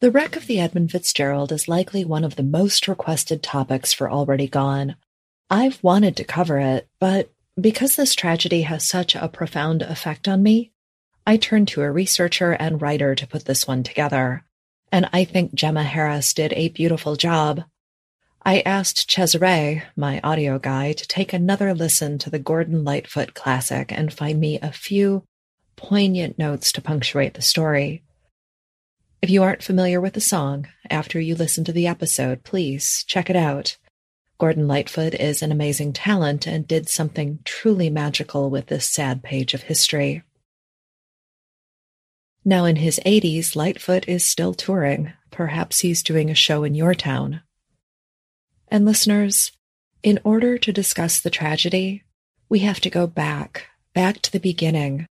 The wreck of the Edmund Fitzgerald is likely one of the most requested topics for Already Gone. I've wanted to cover it, but because this tragedy has such a profound effect on me, I turned to a researcher and writer to put this one together. And I think Gemma Harris did a beautiful job. I asked Chaesare, my audio guy, to take another listen to the Gordon Lightfoot classic and find me a few poignant notes to punctuate the story. If you aren't familiar with the song, after you listen to the episode, please check it out. Gordon Lightfoot is an amazing talent and did something truly magical with this sad page of history. Now in his 80s, Lightfoot is still touring. Perhaps he's doing a show in your town. And listeners, in order to discuss the tragedy, we have to go back, back to the beginning.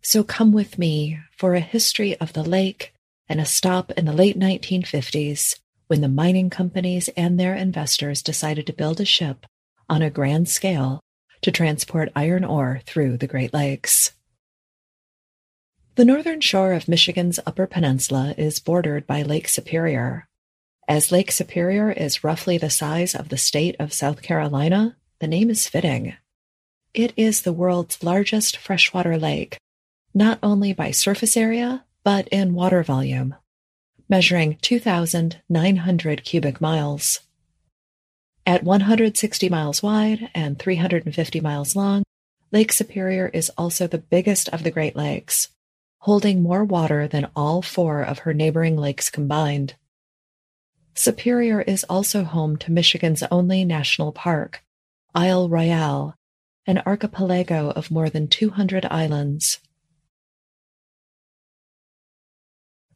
So come with me for a history of the lake and a stop in the late 1950s when the mining companies and their investors decided to build a ship on a grand scale to transport iron ore through the Great Lakes. The northern shore of Michigan's Upper Peninsula is bordered by Lake Superior. As Lake Superior is roughly the size of the state of South Carolina, the name is fitting. It is the world's largest freshwater lake, not only by surface area, but in water volume, measuring 2,900 cubic miles. At 160 miles wide and 350 miles long, Lake Superior is also the biggest of the Great Lakes, holding more water than all four of her neighboring lakes combined. Superior is also home to Michigan's only national park, Isle Royale, an archipelago of more than 200 islands.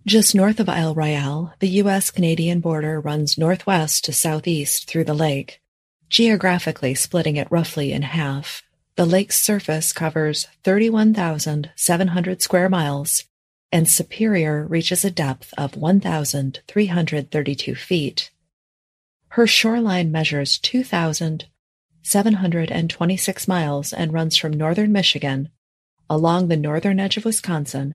Just north of Isle Royale, the U.S.-Canadian border runs northwest to southeast through the lake, geographically splitting it roughly in half. The lake's surface covers 31,700 square miles, and Superior reaches a depth of 1,332 feet. Her shoreline measures 2,726 miles and runs from northern Michigan, along the northern edge of Wisconsin,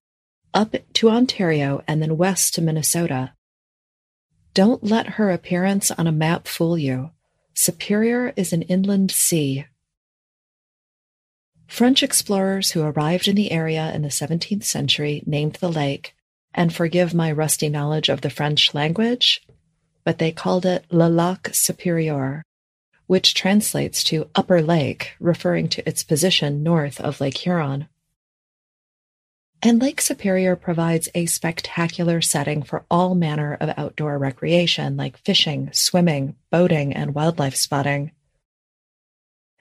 up to Ontario and then west to Minnesota. Don't let her appearance on a map fool you. Superior is an inland sea. French explorers who arrived in the area in the 17th century named the lake, and forgive my rusty knowledge of the French language, but they called it Le Lac Supérieur, which translates to Upper Lake, referring to its position north of Lake Huron. And Lake Superior provides a spectacular setting for all manner of outdoor recreation like fishing, swimming, boating, and wildlife spotting.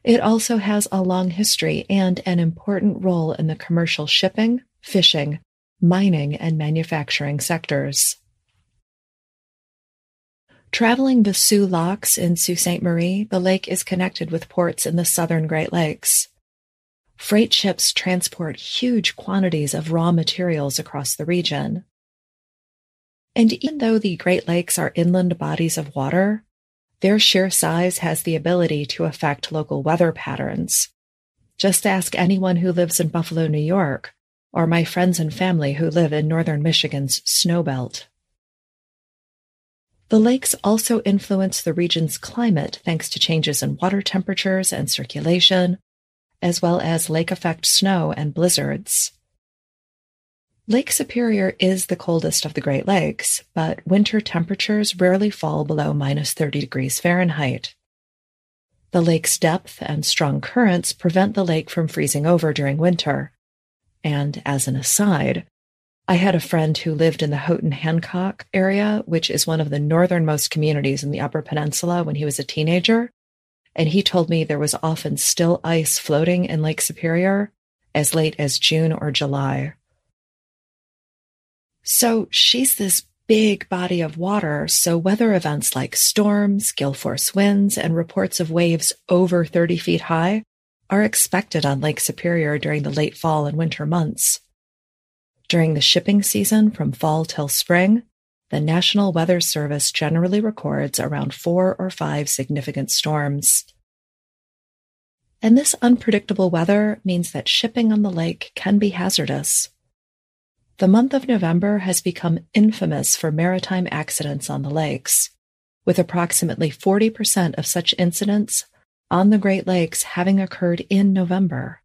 It also has a long history and an important role in the commercial shipping, fishing, mining, and manufacturing sectors. Traveling the Soo Locks in Sault Ste. Marie, the lake is connected with ports in the southern Great Lakes. Freight ships transport huge quantities of raw materials across the region. And even though the Great Lakes are inland bodies of water, their sheer size has the ability to affect local weather patterns. Just ask anyone who lives in Buffalo, New York, or my friends and family who live in northern Michigan's snowbelt. The lakes also influence the region's climate thanks to changes in water temperatures and circulation, as well as lake effect snow and blizzards. Lake Superior is the coldest of the Great Lakes, but winter temperatures rarely fall below minus 30 degrees Fahrenheit. The lake's depth and strong currents prevent the lake from freezing over during winter. And as an aside, I had a friend who lived in the Houghton Hancock area, which is one of the northernmost communities in the Upper Peninsula when he was a teenager and he told me there was often still ice floating in Lake Superior as late as June or July. So she's this big body of water, so weather events like storms, gale force winds, and reports of waves over 30 feet high are expected on Lake Superior during the late fall and winter months. During the shipping season from fall till spring, the National Weather Service generally records around four or five significant storms. And this unpredictable weather means that shipping on the lake can be hazardous. The month of November has become infamous for maritime accidents on the lakes, with approximately 40% of such incidents on the Great Lakes having occurred in November.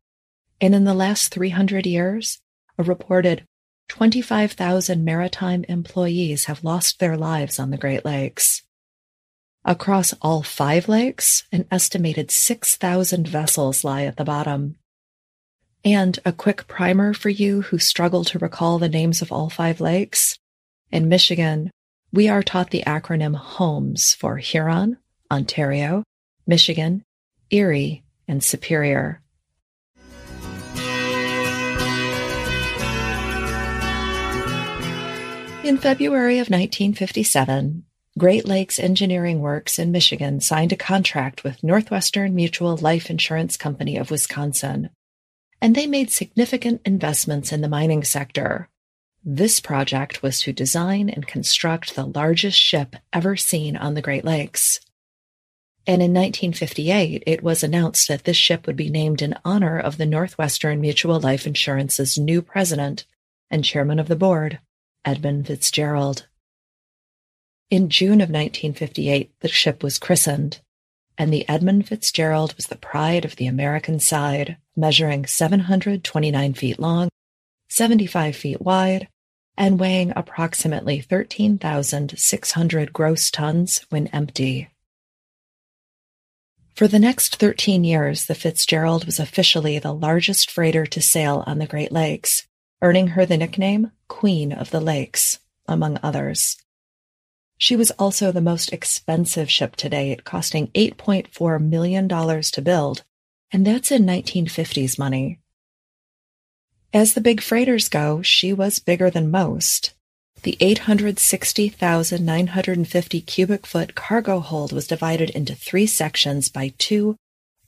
And in the last 300 years, a reported 25,000 maritime employees have lost their lives on the Great Lakes. Across all five lakes, an estimated 6,000 vessels lie at the bottom. And a quick primer for you who struggle to recall the names of all five lakes. In Michigan, we are taught the acronym HOMES for Huron, Ontario, Michigan, Erie, and Superior. In February of 1957, Great Lakes Engineering Works in Michigan signed a contract with Northwestern Mutual Life Insurance Company of Wisconsin, and they made significant investments in the mining sector. This project was to design and construct the largest ship ever seen on the Great Lakes. And in 1958, it was announced that this ship would be named in honor of the Northwestern Mutual Life Insurance's new president and chairman of the board, Edmund Fitzgerald. In June of 1958, the ship was christened, and the Edmund Fitzgerald was the pride of the American side, measuring 729 feet long, 75 feet wide, and weighing approximately 13,600 gross tons when empty. For the next 13 years, the Fitzgerald was officially the largest freighter to sail on the Great Lakes, earning her the nickname Queen of the Lakes, among others. She was also the most expensive ship to date, costing $8.4 million to build, and that's in 1950s money. As the big freighters go, she was bigger than most. The 860,950 cubic foot cargo hold was divided into three sections by two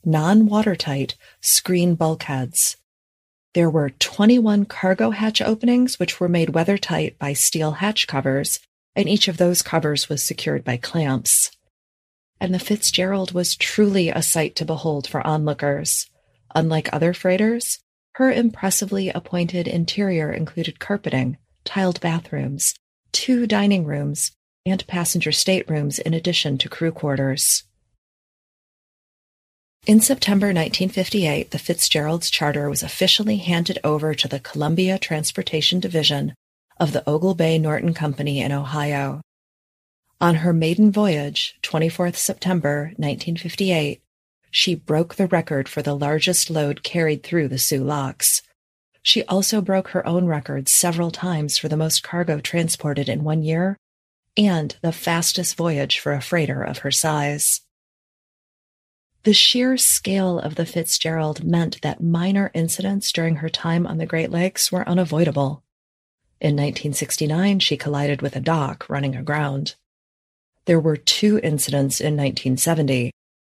non-watertight screen bulkheads. There were 21 cargo hatch openings, which were made weathertight by steel hatch covers, and each of those covers was secured by clamps. And the Fitzgerald was truly a sight to behold for onlookers. Unlike other freighters, her impressively appointed interior included carpeting, tiled bathrooms, two dining rooms, and passenger staterooms in addition to crew quarters. In September 1958, the Fitzgerald's charter was officially handed over to the Columbia Transportation Division of the Oglebay Norton Company in Ohio. On her maiden voyage, 24th September 1958, she broke the record for the largest load carried through the Soo Locks. She also broke her own record several times for the most cargo transported in one year and the fastest voyage for a freighter of her size. The sheer scale of the Fitzgerald meant that minor incidents during her time on the Great Lakes were unavoidable. In 1969, she collided with a dock running aground. There were two incidents in 1970.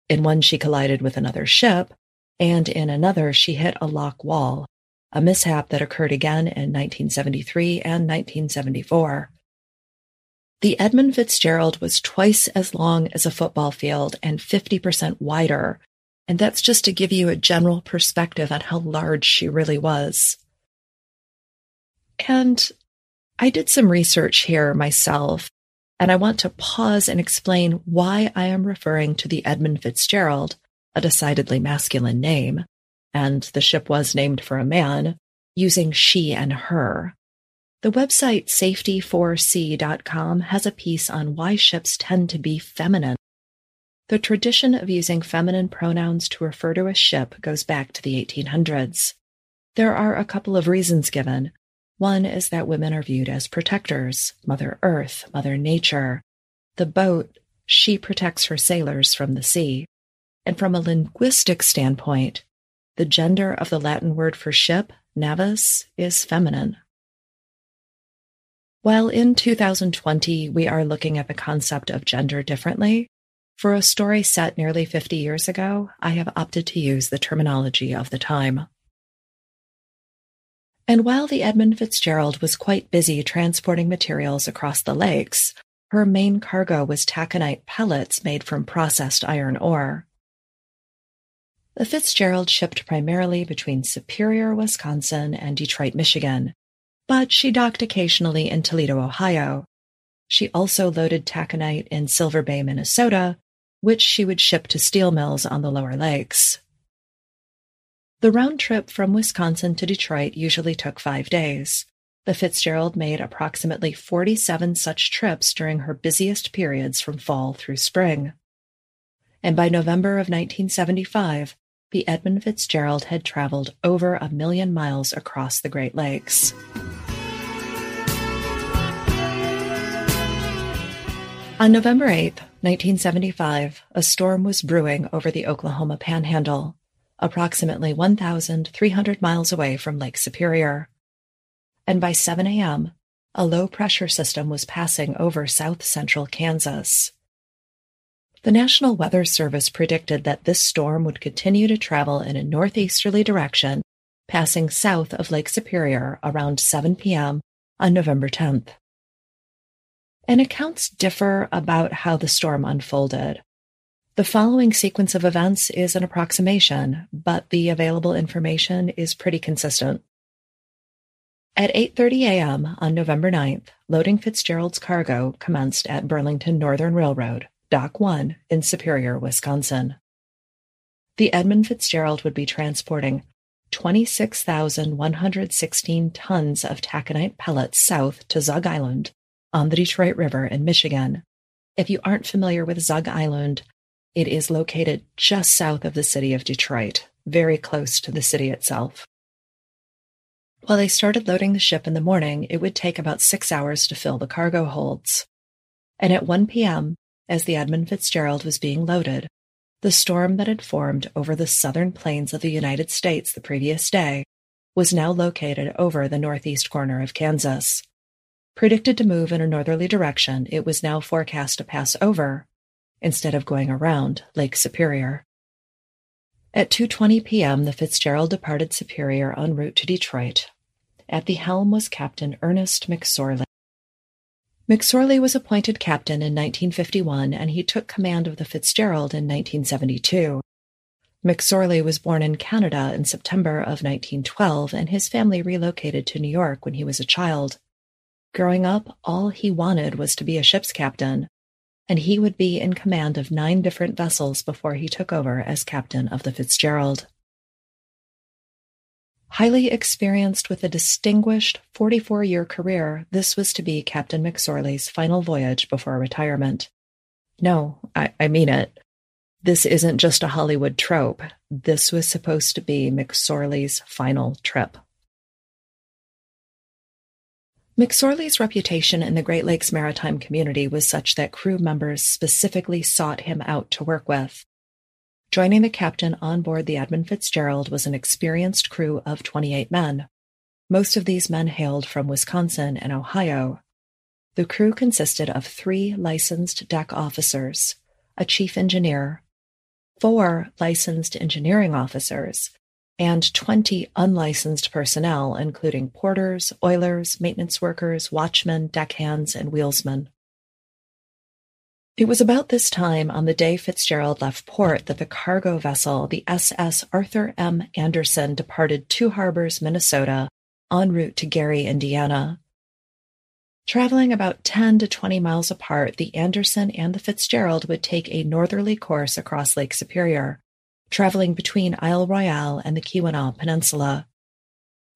In one, she collided with another ship, and in another, she hit a lock wall, a mishap that occurred again in 1973 and 1974. The Edmund Fitzgerald was twice as long as a football field and 50% wider. And that's just to give you a general perspective on how large she really was. And I did some research here myself, and I want to pause and explain why I am referring to the Edmund Fitzgerald, a decidedly masculine name, and the ship was named for a man, using she and her. The website safety4sea.com has a piece on why ships tend to be feminine. The tradition of using feminine pronouns to refer to a ship goes back to the 1800s. There are a couple of reasons given. One is that women are viewed as protectors, Mother Earth, Mother Nature. The boat, she protects her sailors from the sea. And from a linguistic standpoint, the gender of the Latin word for ship, navis, is feminine. While in 2020 we are looking at the concept of gender differently, for a story set nearly 50 years ago, I have opted to use the terminology of the time. And while the Edmund Fitzgerald was quite busy transporting materials across the lakes, her main cargo was taconite pellets made from processed iron ore. The Fitzgerald shipped primarily between Superior, Wisconsin and Detroit, Michigan, but she docked occasionally in Toledo, Ohio. She also loaded taconite in Silver Bay, Minnesota, which she would ship to steel mills on the lower lakes. The round trip from Wisconsin to Detroit usually took five days. The Fitzgerald made approximately 47 such trips during her busiest periods from fall through spring. And by November of 1975, the Edmund Fitzgerald had traveled over a million miles across the Great Lakes. On November 8, 1975, a storm was brewing over the Oklahoma Panhandle, approximately 1,300 miles away from Lake Superior. And by 7 a.m., a low pressure system was passing over south central Kansas. The National Weather Service predicted that this storm would continue to travel in a northeasterly direction, passing south of Lake Superior around 7 p.m. on November 10th and accounts differ about how the storm unfolded. The following sequence of events is an approximation, but the available information is pretty consistent. At 8:30 a.m. on November 9th, loading Fitzgerald's cargo commenced at Burlington Northern Railroad, Dock 1 in Superior, Wisconsin. The Edmund Fitzgerald would be transporting 26,116 tons of taconite pellets south to Zug Island on the Detroit River in Michigan. If you aren't familiar with Zug Island, it is located just south of the city of Detroit, very close to the city itself. While they started loading the ship in the morning, it would take about six hours to fill the cargo holds. And at 1 p.m., as the Edmund Fitzgerald was being loaded, the storm that had formed over the southern plains of the United States the previous day was now located over the northeast corner of Kansas. Predicted to move in a northerly direction, it was now forecast to pass over, instead of going around, Lake Superior. At 2:20 p.m., the Fitzgerald departed Superior en route to Detroit. At the helm was Captain Ernest McSorley. McSorley was appointed captain in 1951 and he took command of the Fitzgerald in 1972. McSorley was born in Canada in September of 1912 and his family relocated to New York when he was a child. Growing up, all he wanted was to be a ship's captain, and he would be in command of nine different vessels before he took over as captain of the Fitzgerald. Highly experienced with a distinguished 44 year career, this was to be Captain McSorley's final voyage before retirement. No, I, I mean it. This isn't just a Hollywood trope. This was supposed to be McSorley's final trip. McSorley's reputation in the Great Lakes maritime community was such that crew members specifically sought him out to work with. Joining the captain on board the Edmund Fitzgerald was an experienced crew of 28 men. Most of these men hailed from Wisconsin and Ohio. The crew consisted of three licensed deck officers, a chief engineer, four licensed engineering officers, and 20 unlicensed personnel, including porters, oilers, maintenance workers, watchmen, deckhands, and wheelsmen. It was about this time on the day Fitzgerald left port that the cargo vessel, the SS Arthur M. Anderson, departed Two Harbors, Minnesota, en route to Gary, Indiana. Traveling about 10 to 20 miles apart, the Anderson and the Fitzgerald would take a northerly course across Lake Superior, traveling between Isle Royale and the Keweenaw Peninsula.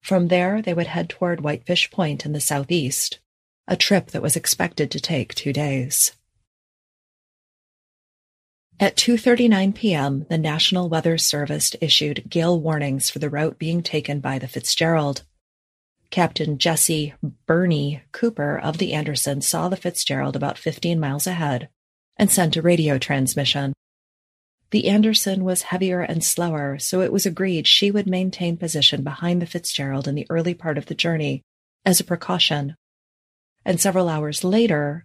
From there, they would head toward Whitefish Point in the southeast, a trip that was expected to take two days. At 2:39 p.m., the National Weather Service issued gale warnings for the route being taken by the Fitzgerald. Captain Jesse Bernie Cooper of the Anderson saw the Fitzgerald about 15 miles ahead and sent a radio transmission. The Anderson was heavier and slower, so it was agreed she would maintain position behind the Fitzgerald in the early part of the journey as a precaution. and several hours later,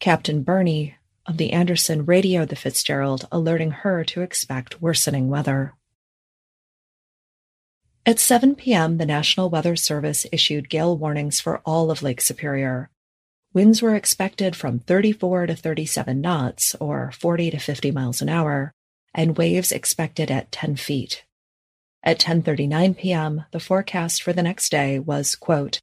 Captain Bernie of the Anderson radioed the Fitzgerald, alerting her to expect worsening weather. At 7 p.m., the National Weather Service issued gale warnings for all of Lake Superior. Winds were expected from 34 to 37 knots, or 40 to 50 miles an hour, and waves expected at 10 feet. At 10:39 p.m., the forecast for the next day was, quote,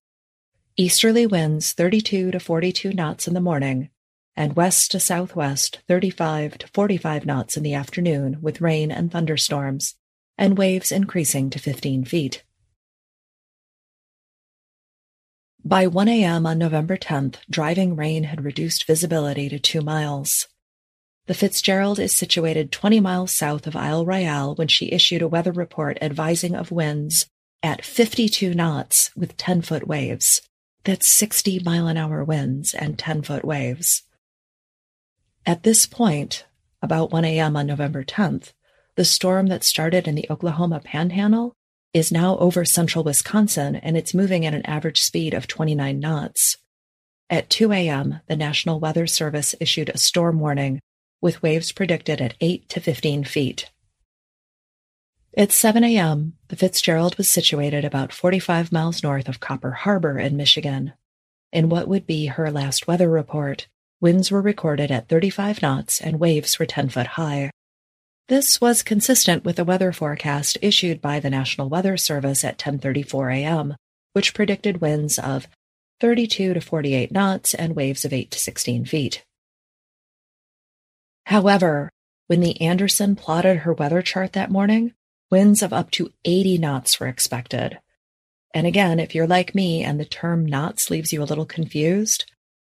easterly winds 32 to 42 knots in the morning and west to southwest 35 to 45 knots in the afternoon with rain and thunderstorms, and waves increasing to 15 feet. By 1 a.m. on November 10th, driving rain had reduced visibility to two miles. The Fitzgerald is situated 20 miles south of Isle Royale when she issued a weather report advising of winds at 52 knots with 10 foot waves. That's 60 mile an hour winds and 10 foot waves. At this point, about 1 a.m. on November 10th, the storm that started in the Oklahoma panhandle is now over central Wisconsin and it's moving at an average speed of 29 knots. At 2 a.m., the National Weather Service issued a storm warning with waves predicted at 8 to 15 feet. At 7 a.m., the Fitzgerald was situated about 45 miles north of Copper Harbor in Michigan. In what would be her last weather report, Winds were recorded at 35 knots and waves were 10 foot high. This was consistent with the weather forecast issued by the National Weather Service at 10:34 a.m., which predicted winds of 32 to 48 knots and waves of 8 to 16 feet. However, when the Anderson plotted her weather chart that morning, winds of up to 80 knots were expected. And again, if you're like me and the term knots leaves you a little confused,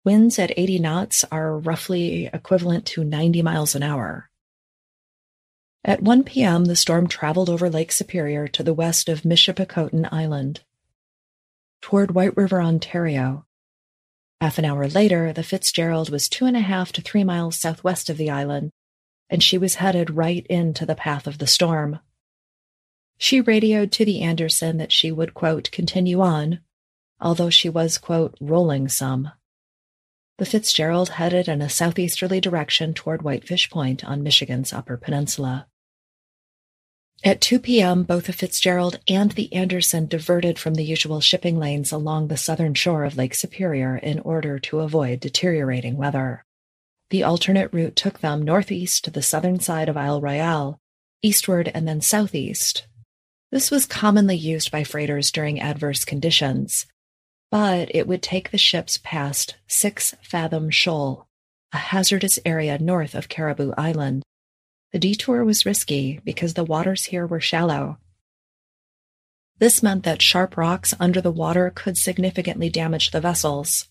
Winds at 80 knots are roughly equivalent to 90 miles an hour. At 1 p.m., the storm traveled over Lake Superior to the west of Michipicoten Island, toward White River, Ontario. Half an hour later, the Fitzgerald was two and a half to three miles southwest of the island, and she was headed right into the path of the storm. She radioed to the Anderson that she would, quote, continue on, although she was, quote, rolling some. The Fitzgerald headed in a southeasterly direction toward Whitefish Point on Michigan's Upper Peninsula. At 2 p.m., both the Fitzgerald and the Anderson diverted from the usual shipping lanes along the southern shore of Lake Superior in order to avoid deteriorating weather. The alternate route took them northeast to the southern side of Isle Royale, eastward and then southeast. This was commonly used by freighters during adverse conditions, but it would take the ships past Six Fathom Shoal, a hazardous area north of Caribou Island. The detour was risky because the waters here were shallow. This meant that sharp rocks under the water could significantly damage the vessels.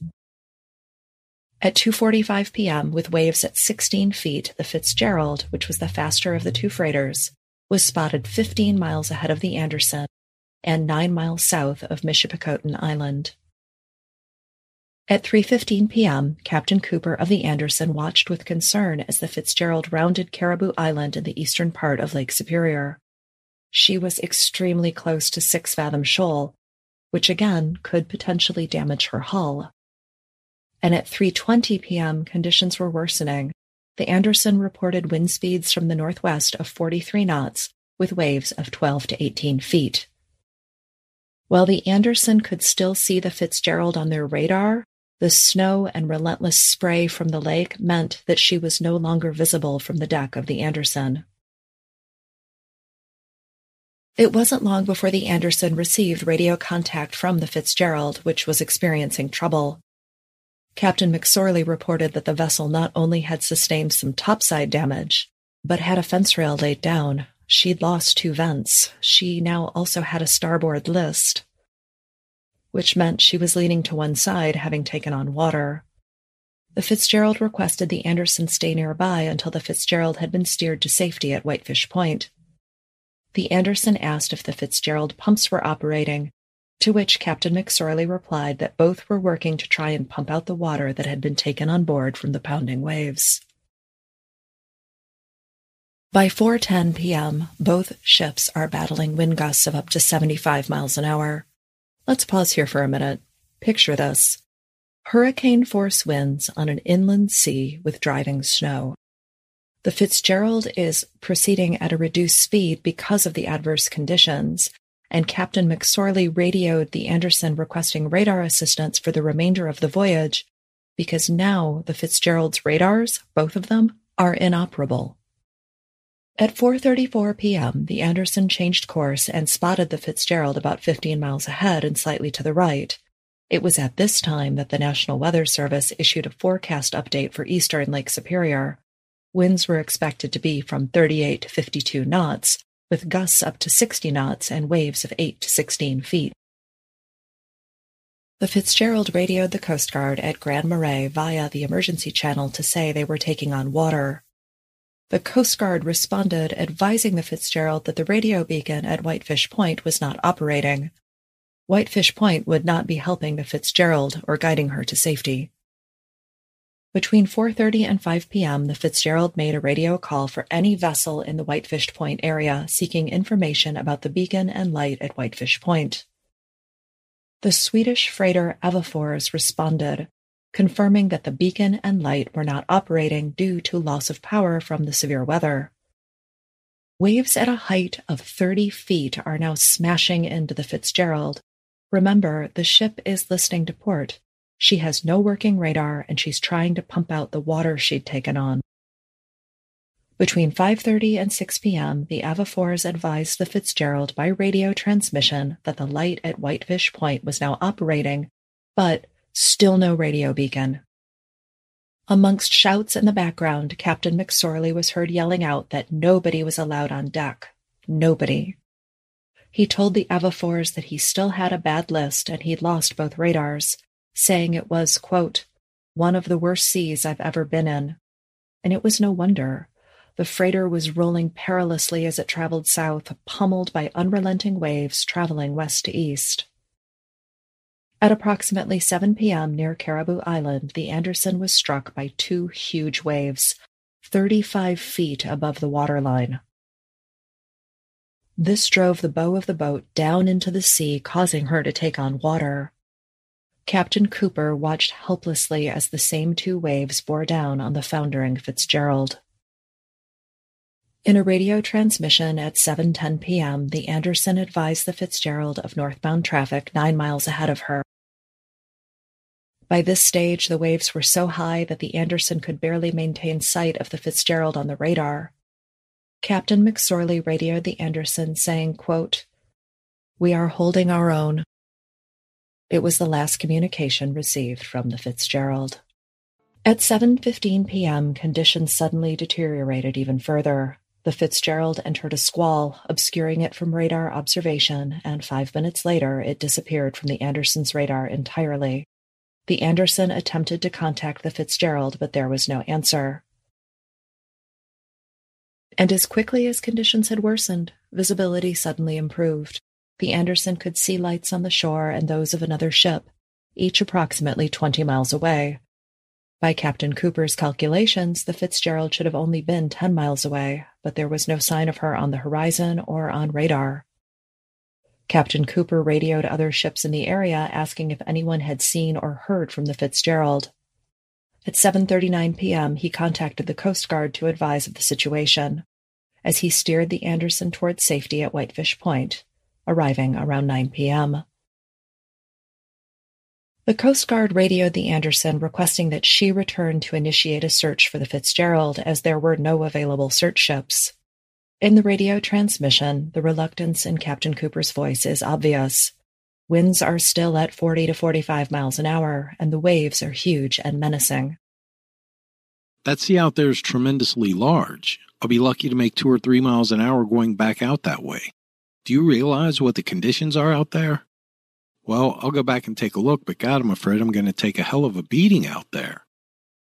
At 2:45 p.m., with waves at 16 feet, the Fitzgerald, which was the faster of the two freighters, was spotted 15 miles ahead of the Anderson and 9 miles south of Michipicoten Island. At 3:15 p.m., Captain Cooper of the Anderson watched with concern as the Fitzgerald rounded Caribou Island in the eastern part of Lake Superior. She was extremely close to Six Fathom Shoal, which again could potentially damage her hull. And at 3:20 p.m., conditions were worsening. The Anderson reported wind speeds from the northwest of 43 knots with waves of 12 to 18 feet. While the Anderson could still see the Fitzgerald on their radar, the snow and relentless spray from the lake meant that she was no longer visible from the deck of the Anderson. It wasn't long before the Anderson received radio contact from the Fitzgerald, which was experiencing trouble. Captain McSorley reported that the vessel not only had sustained some topside damage, but had a fence rail laid down. She'd lost two vents. She now also had a starboard list which meant she was leaning to one side, having taken on water. The Fitzgerald requested the Anderson stay nearby until the Fitzgerald had been steered to safety at Whitefish Point. The Anderson asked if the Fitzgerald pumps were operating, to which Captain McSorley replied that both were working to try and pump out the water that had been taken on board from the pounding waves. By 4:10 p.m., both ships are battling wind gusts of up to 75 miles an hour. Let's pause here for a minute. Picture this. Hurricane force winds on an inland sea with driving snow. The Fitzgerald is proceeding at a reduced speed because of the adverse conditions, and Captain McSorley radioed the Anderson requesting radar assistance for the remainder of the voyage because now the Fitzgerald's radars, both of them, are inoperable. At 4:34 p.m., the Anderson changed course and spotted the Fitzgerald about 15 miles ahead and slightly to the right. It was at this time that the National Weather Service issued a forecast update for eastern Lake Superior, Winds were expected to be from 38 to 52 knots, with gusts up to 60 knots and waves of 8 to 16 feet. The Fitzgerald radioed the Coast Guard at Grand Marais via the emergency channel to say they were taking on water. The Coast Guard responded advising the Fitzgerald that the radio beacon at Whitefish Point was not operating. Whitefish Point would not be helping the Fitzgerald or guiding her to safety. Between 4:30 and 5 p.m., the Fitzgerald made a radio call for any vessel in the Whitefish Point area seeking information about the beacon and light at Whitefish Point. The Swedish freighter Avafors responded, confirming that the beacon and light were not operating due to loss of power from the severe weather. Waves at a height of 30 feet are now smashing into the Fitzgerald. Remember, the ship is listing to port. She has no working radar and she's trying to pump out the water she'd taken on. Between 5:30 and 6 p.m., the Avafors advised the Fitzgerald by radio transmission that the light at Whitefish Point was now operating, but still no radio beacon. Amongst shouts in the background, Captain McSorley was heard yelling out that nobody was allowed on deck. Nobody. He told the Avafors that he still had a bad list and he'd lost both radars, saying it was, quote, one of the worst seas I've ever been in. And it was no wonder. The freighter was rolling perilously as it traveled south, pummeled by unrelenting waves traveling west to east. At approximately 7 p.m. near Caribou Island, the Anderson was struck by two huge waves, 35 feet above the waterline. This drove the bow of the boat down into the sea, causing her to take on water. Captain Cooper watched helplessly as the same two waves bore down on the foundering Fitzgerald. In a radio transmission at 7:10 p.m., the Anderson advised the Fitzgerald of northbound traffic 9 miles ahead of her. By this stage, the waves were so high that the Anderson could barely maintain sight of the Fitzgerald on the radar. Captain McSorley radioed the Anderson saying, quote, "We are holding our own. It was the last communication received from the Fitzgerald. At 7:15 p.m., conditions suddenly deteriorated even further. The Fitzgerald entered a squall, obscuring it from radar observation, and five minutes later it disappeared from the Anderson's radar entirely. The Anderson attempted to contact the Fitzgerald, but there was no answer. And as quickly as conditions had worsened, visibility suddenly improved. The Anderson could see lights on the shore and those of another ship, each approximately 20 miles away. By Captain Cooper's calculations, the Fitzgerald should have only been 10 miles away, but there was no sign of her on the horizon or on radar. Captain Cooper radioed other ships in the area asking if anyone had seen or heard from the Fitzgerald. At 7:39 p.m., he contacted the Coast Guard to advise of the situation. As he steered the Anderson toward safety at Whitefish Point, arriving around 9 p.m. The Coast Guard radioed the Anderson requesting that she return to initiate a search for the Fitzgerald as there were no available search ships. In the radio transmission, the reluctance in Captain Cooper's voice is obvious. Winds are still at 40 to 45 miles an hour, and the waves are huge and menacing. That sea out there is tremendously large. I'll be lucky to make two or three miles an hour going back out that way. Do you realize what the conditions are out there? Well, I'll go back and take a look, but God, I'm afraid I'm going to take a hell of a beating out there.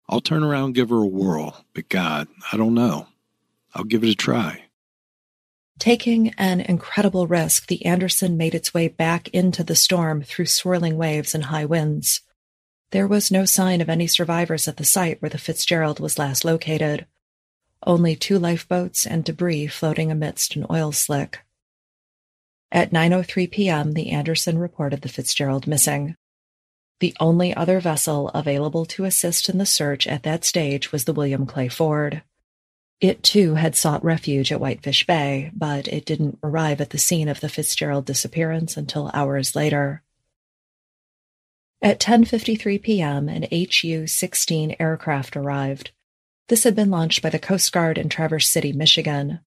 I'll turn around and give her a whirl, but God, I don't know. I'll give it a try. Taking an incredible risk, the Anderson made its way back into the storm through swirling waves and high winds. There was no sign of any survivors at the site where the Fitzgerald was last located. Only two lifeboats and debris floating amidst an oil slick. At 9:03 p.m., the Anderson reported the Fitzgerald missing. The only other vessel available to assist in the search at that stage was the William Clay Ford. It too had sought refuge at Whitefish Bay, but it didn't arrive at the scene of the Fitzgerald disappearance until hours later. At 10:53 p.m., an HU-16 aircraft arrived. This had been launched by the Coast Guard in Traverse City, Michigan.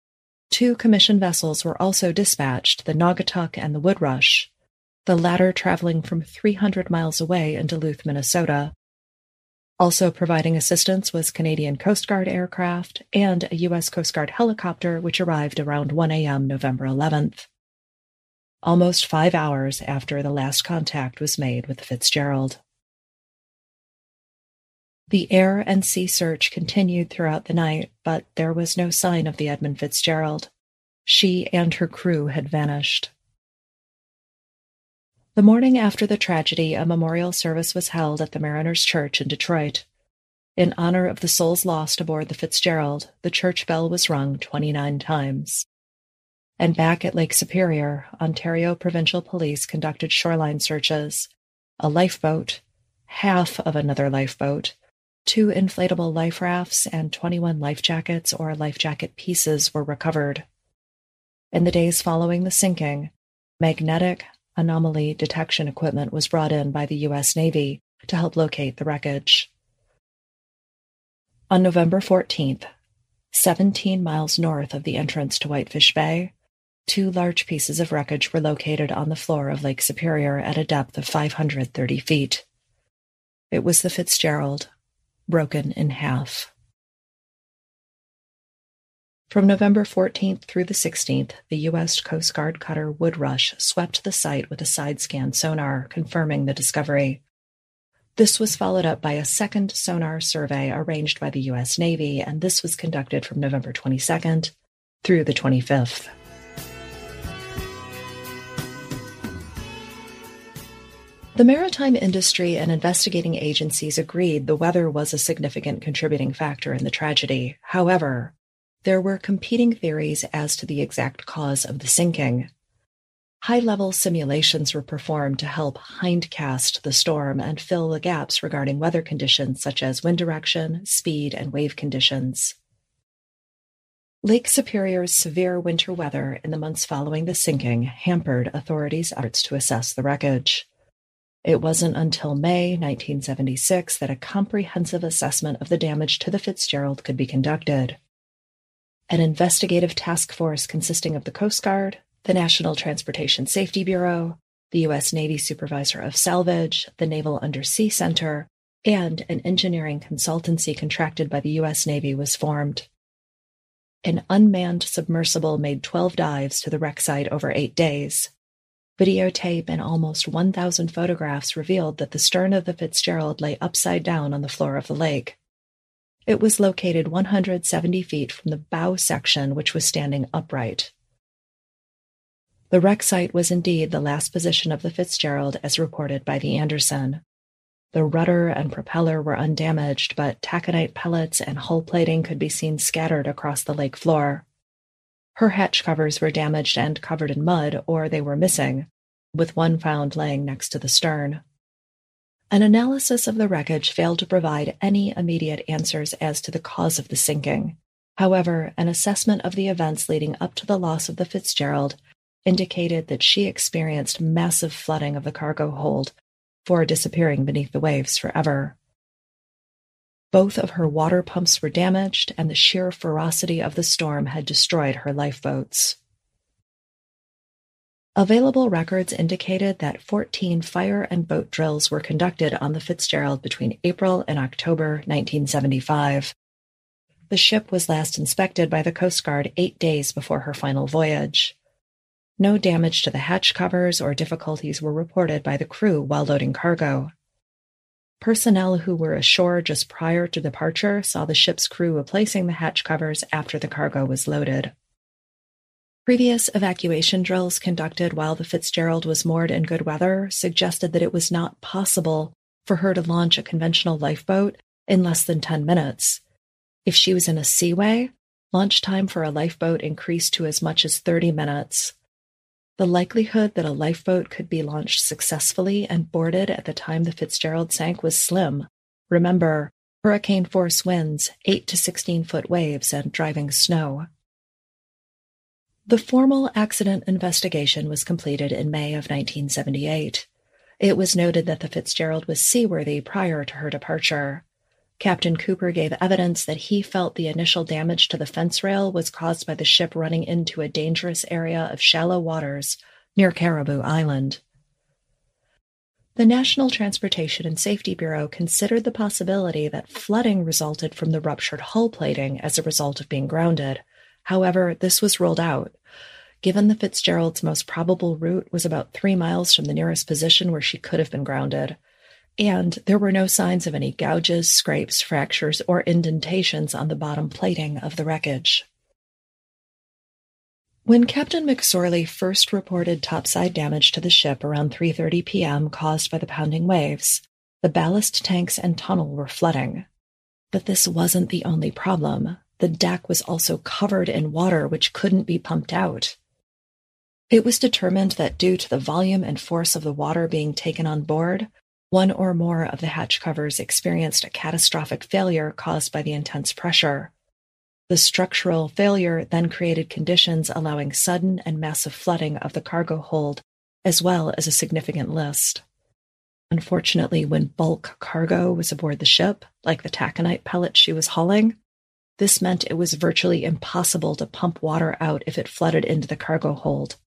Two commissioned vessels were also dispatched, the Naugatuck and the Woodrush, the latter traveling from 300 miles away in Duluth, Minnesota. Also providing assistance was Canadian Coast Guard aircraft and a U.S. Coast Guard helicopter, which arrived around 1 a.m. November 11th. Almost five hours after the last contact was made with Fitzgerald. The air and sea search continued throughout the night, but there was no sign of the Edmund Fitzgerald. She and her crew had vanished. The morning after the tragedy, a memorial service was held at the Mariners Church in Detroit. In honor of the souls lost aboard the Fitzgerald, the church bell was rung 29 times. And back at Lake Superior, Ontario Provincial Police conducted shoreline searches. A lifeboat, half of another lifeboat, two inflatable life rafts, and 21 life jackets or life jacket pieces were recovered. In the days following the sinking, magnetic anomaly detection equipment was brought in by the U.S. Navy to help locate the wreckage. On November 14th, 17 miles north of the entrance to Whitefish Bay, two large pieces of wreckage were located on the floor of Lake Superior at a depth of 530 feet. It was the Fitzgerald, broken in half. From November 14th through the 16th, the U.S. Coast Guard cutter Woodrush swept the site with a side-scan sonar, confirming the discovery. This was followed up by a second sonar survey arranged by the U.S. Navy, and this was conducted from November 22nd through the 25th. The maritime industry and investigating agencies agreed the weather was a significant contributing factor in the tragedy. However, there were competing theories as to the exact cause of the sinking. High-level simulations were performed to help hindcast the storm and fill the gaps regarding weather conditions such as wind direction, speed, and wave conditions. Lake Superior's severe winter weather in the months following the sinking hampered authorities' efforts to assess the wreckage. It wasn't until May 1976 that a comprehensive assessment of the damage to the Fitzgerald could be conducted an investigative task force consisting of the Coast Guard, the National Transportation Safety Bureau, the U.S. Navy Supervisor of Salvage, the Naval Undersea Center, and an engineering consultancy contracted by the U.S. Navy was formed. An unmanned submersible made 12 dives to the wreck site over eight days. Videotape and almost 1,000 photographs revealed that the stern of the Fitzgerald lay upside down on the floor of the lake. It was located 170 feet from the bow section, which was standing upright. The wreck site was indeed the last position of the Fitzgerald as reported by the Anderson. The rudder and propeller were undamaged, but taconite pellets and hull plating could be seen scattered across the lake floor. Her hatch covers were damaged and covered in mud, or they were missing, with one found laying next to the stern. An analysis of the wreckage failed to provide any immediate answers as to the cause of the sinking. However, an assessment of the events leading up to the loss of the Fitzgerald indicated that she experienced massive flooding of the cargo hold before disappearing beneath the waves forever. Both of her water pumps were damaged, and the sheer ferocity of the storm had destroyed her lifeboats. Available records indicated that 14 fire and boat drills were conducted on the Fitzgerald between April and October 1975. The ship was last inspected by the Coast Guard eight days before her final voyage. No damage to the hatch covers or difficulties were reported by the crew while loading cargo. Personnel who were ashore just prior to departure saw the ship's crew replacing the hatch covers after the cargo was loaded. Previous evacuation drills conducted while the Fitzgerald was moored in good weather suggested that it was not possible for her to launch a conventional lifeboat in less than 10 minutes. If she was in a seaway, launch time for a lifeboat increased to as much as 30 minutes. The likelihood that a lifeboat could be launched successfully and boarded at the time the Fitzgerald sank was slim. Remember, hurricane force winds, 8 to 16 foot waves, and driving snow. The formal accident investigation was completed in May of 1978. It was noted that the Fitzgerald was seaworthy prior to her departure. Captain Cooper gave evidence that he felt the initial damage to the fence rail was caused by the ship running into a dangerous area of shallow waters near Caribou Island. The National Transportation and Safety Bureau considered the possibility that flooding resulted from the ruptured hull plating as a result of being grounded. However, this was ruled out. Given the Fitzgerald's most probable route was about three miles from the nearest position where she could have been grounded, and there were no signs of any gouges, scrapes, fractures, or indentations on the bottom plating of the wreckage. When Captain McSorley first reported topside damage to the ship around 3:30 p.m. caused by the pounding waves, the ballast tanks and tunnel were flooding. But this wasn't the only problem. The deck was also covered in water which couldn't be pumped out. It was determined that due to the volume and force of the water being taken on board, one or more of the hatch covers experienced a catastrophic failure caused by the intense pressure. The structural failure then created conditions allowing sudden and massive flooding of the cargo hold, as well as a significant list. Unfortunately, when bulk cargo was aboard the ship, like the taconite pellets she was hauling, this meant it was virtually impossible to pump water out if it flooded into the cargo hold.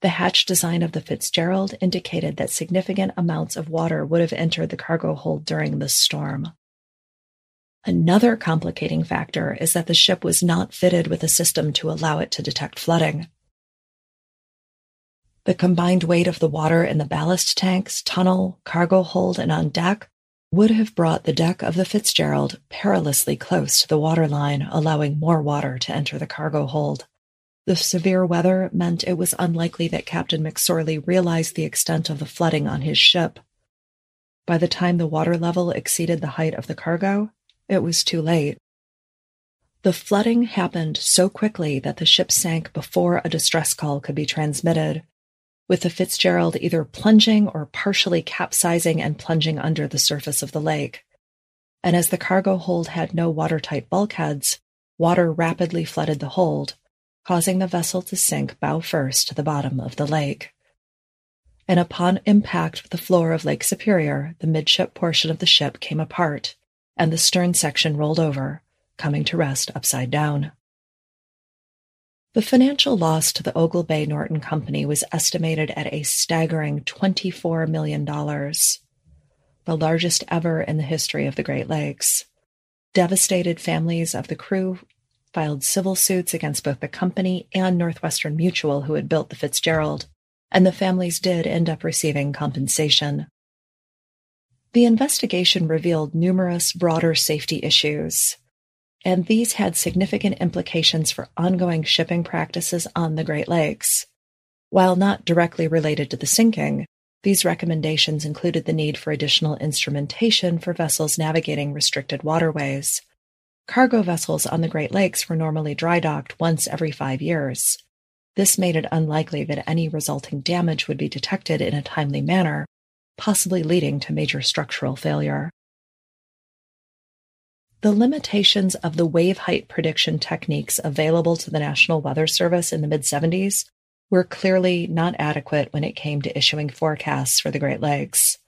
The hatch design of the Fitzgerald indicated that significant amounts of water would have entered the cargo hold during the storm. Another complicating factor is that the ship was not fitted with a system to allow it to detect flooding. The combined weight of the water in the ballast tanks, tunnel, cargo hold, and on deck would have brought the deck of the Fitzgerald perilously close to the waterline, allowing more water to enter the cargo hold. The severe weather meant it was unlikely that Captain McSorley realized the extent of the flooding on his ship. By the time the water level exceeded the height of the cargo, it was too late. The flooding happened so quickly that the ship sank before a distress call could be transmitted, with the Fitzgerald either plunging or partially capsizing and plunging under the surface of the lake. And as the cargo hold had no watertight bulkheads, water rapidly flooded the hold, causing the vessel to sink bow first to the bottom of the lake. And upon impact with the floor of Lake Superior, the midship portion of the ship came apart, and the stern section rolled over, coming to rest upside down. The financial loss to the Oglebay Norton Company was estimated at a staggering $24 million, the largest ever in the history of the Great Lakes. Devastated families of the crew filed civil suits against both the company and Northwestern Mutual, who had built the Fitzgerald, and the families did end up receiving compensation. The investigation revealed numerous broader safety issues, and these had significant implications for ongoing shipping practices on the Great Lakes. While not directly related to the sinking, these recommendations included the need for additional instrumentation for vessels navigating restricted waterways, Cargo vessels on the Great Lakes were normally dry docked once every five years. This made it unlikely that any resulting damage would be detected in a timely manner, possibly leading to major structural failure. The limitations of the wave height prediction techniques available to the National Weather Service in the mid 70s were clearly not adequate when it came to issuing forecasts for the Great Lakes.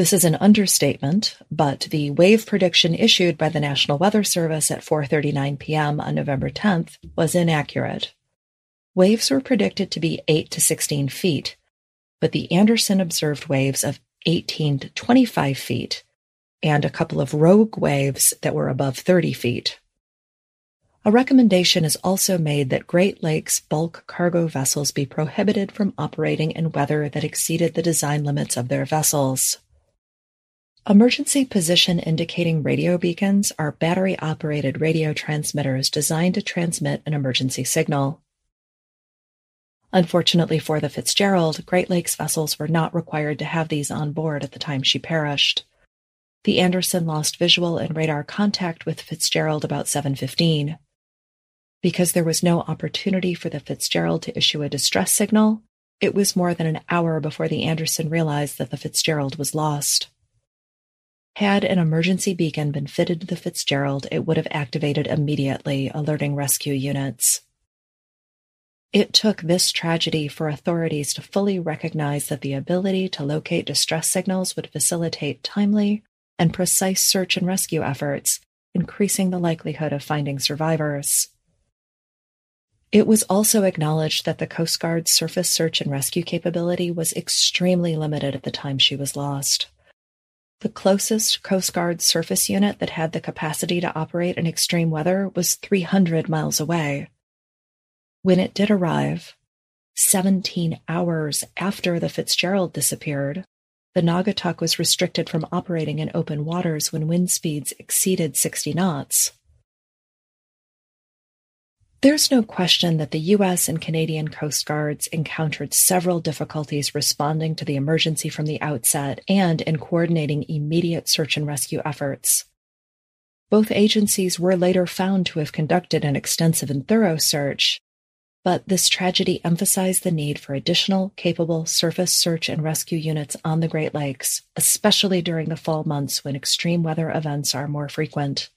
This is an understatement, but the wave prediction issued by the National Weather Service at 4:39 p.m. on November 10th was inaccurate. Waves were predicted to be 8 to 16 feet, but the Anderson observed waves of 18 to 25 feet and a couple of rogue waves that were above 30 feet. A recommendation is also made that Great Lakes bulk cargo vessels be prohibited from operating in weather that exceeded the design limits of their vessels. Emergency position indicating radio beacons are battery-operated radio transmitters designed to transmit an emergency signal. Unfortunately for the Fitzgerald, Great Lakes vessels were not required to have these on board at the time she perished. The Anderson lost visual and radar contact with Fitzgerald about 7:15. Because there was no opportunity for the Fitzgerald to issue a distress signal, it was more than an hour before the Anderson realized that the Fitzgerald was lost. Had an emergency beacon been fitted to the Fitzgerald, it would have activated immediately, alerting rescue units. It took this tragedy for authorities to fully recognize that the ability to locate distress signals would facilitate timely and precise search and rescue efforts, increasing the likelihood of finding survivors. It was also acknowledged that the Coast Guard's surface search and rescue capability was extremely limited at the time she was lost. The closest Coast Guard surface unit that had the capacity to operate in extreme weather was 300 miles away. When it did arrive, 17 hours after the Fitzgerald disappeared, the Naugatuck was restricted from operating in open waters when wind speeds exceeded 60 knots. There's no question that the U.S. and Canadian Coast Guards encountered several difficulties responding to the emergency from the outset and in coordinating immediate search and rescue efforts. Both agencies were later found to have conducted an extensive and thorough search, but this tragedy emphasized the need for additional capable surface search and rescue units on the Great Lakes, especially during the fall months when extreme weather events are more frequent.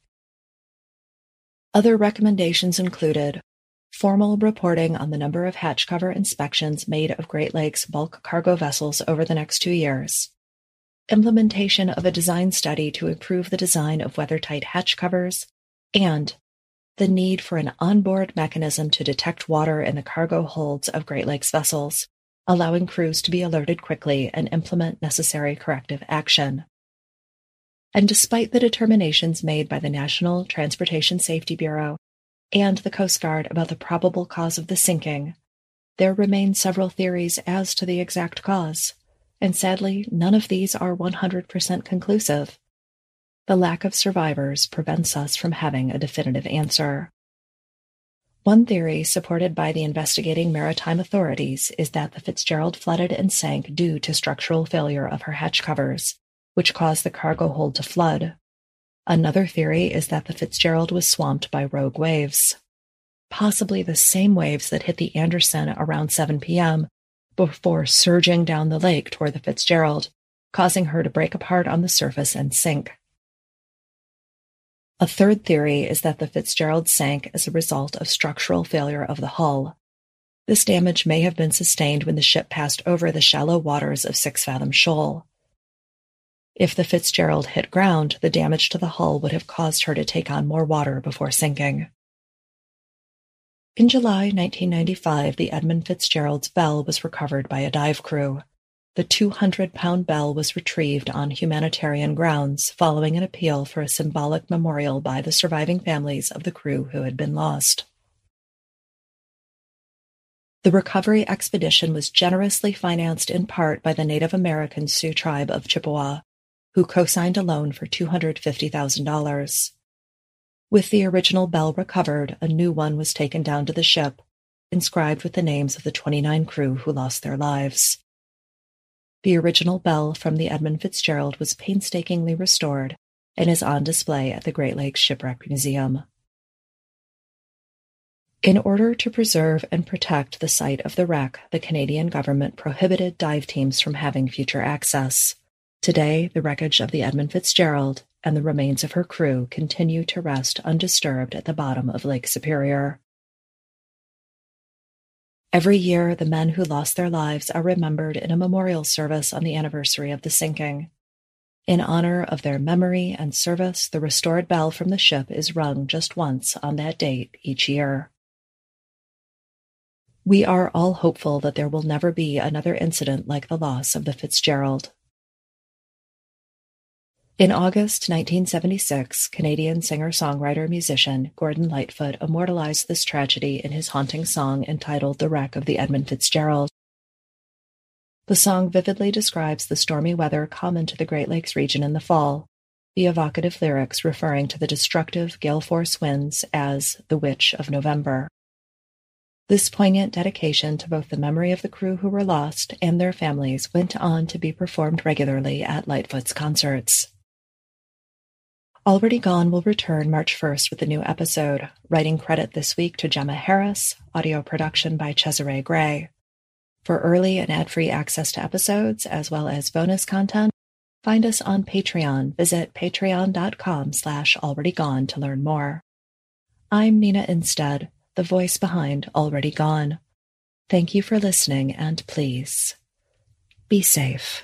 Other recommendations included formal reporting on the number of hatch cover inspections made of Great Lakes bulk cargo vessels over the next two years, implementation of a design study to improve the design of weather-tight hatch covers, and the need for an onboard mechanism to detect water in the cargo holds of Great Lakes vessels, allowing crews to be alerted quickly and implement necessary corrective action. And despite the determinations made by the National Transportation Safety Bureau and the Coast Guard about the probable cause of the sinking, there remain several theories as to the exact cause, and sadly, none of these are 100% conclusive. The lack of survivors prevents us from having a definitive answer. One theory supported by the investigating maritime authorities is that the Fitzgerald flooded and sank due to structural failure of her hatch covers, which caused the cargo hold to flood. Another theory is that the Fitzgerald was swamped by rogue waves, possibly the same waves that hit the Anderson around 7 p.m. before surging down the lake toward the Fitzgerald, causing her to break apart on the surface and sink. A third theory is that the Fitzgerald sank as a result of structural failure of the hull. This damage may have been sustained when the ship passed over the shallow waters of Six Fathom Shoal. If the Fitzgerald hit ground, the damage to the hull would have caused her to take on more water before sinking. In July 1995, the Edmund Fitzgerald's bell was recovered by a dive crew. The 200-pound bell was retrieved on humanitarian grounds following an appeal for a symbolic memorial by the surviving families of the crew who had been lost. The recovery expedition was generously financed in part by the Native American Sault tribe of Chippewa, who co-signed a loan for $250,000. With the original bell recovered, a new one was taken down to the ship, inscribed with the names of the 29 crew who lost their lives. The original bell from the Edmund Fitzgerald was painstakingly restored and is on display at the Great Lakes Shipwreck Museum. In order to preserve and protect the site of the wreck, the Canadian government prohibited dive teams from having future access. Today, the wreckage of the Edmund Fitzgerald and the remains of her crew continue to rest undisturbed at the bottom of Lake Superior. Every year, the men who lost their lives are remembered in a memorial service on the anniversary of the sinking. In honor of their memory and service, the restored bell from the ship is rung just once on that date each year. We are all hopeful that there will never be another incident like the loss of the Fitzgerald. In August 1976, Canadian singer-songwriter-musician Gordon Lightfoot immortalized this tragedy in his haunting song entitled The Wreck of the Edmund Fitzgerald. The song vividly describes the stormy weather common to the Great Lakes region in the fall, the evocative lyrics referring to the destructive gale-force winds as the Witch of November. This poignant dedication to both the memory of the crew who were lost and their families went on to be performed regularly at Lightfoot's concerts. Already Gone will return March 1st with a new episode. Writing credit this week to Gemma Harris, audio production by Chaesare Gray. For early and ad-free access to episodes, as well as bonus content, find us on Patreon. Visit patreon.com slash alreadygone to learn more. I'm Nina Innsted, the voice behind Already Gone. Thank you for listening, and please, be safe.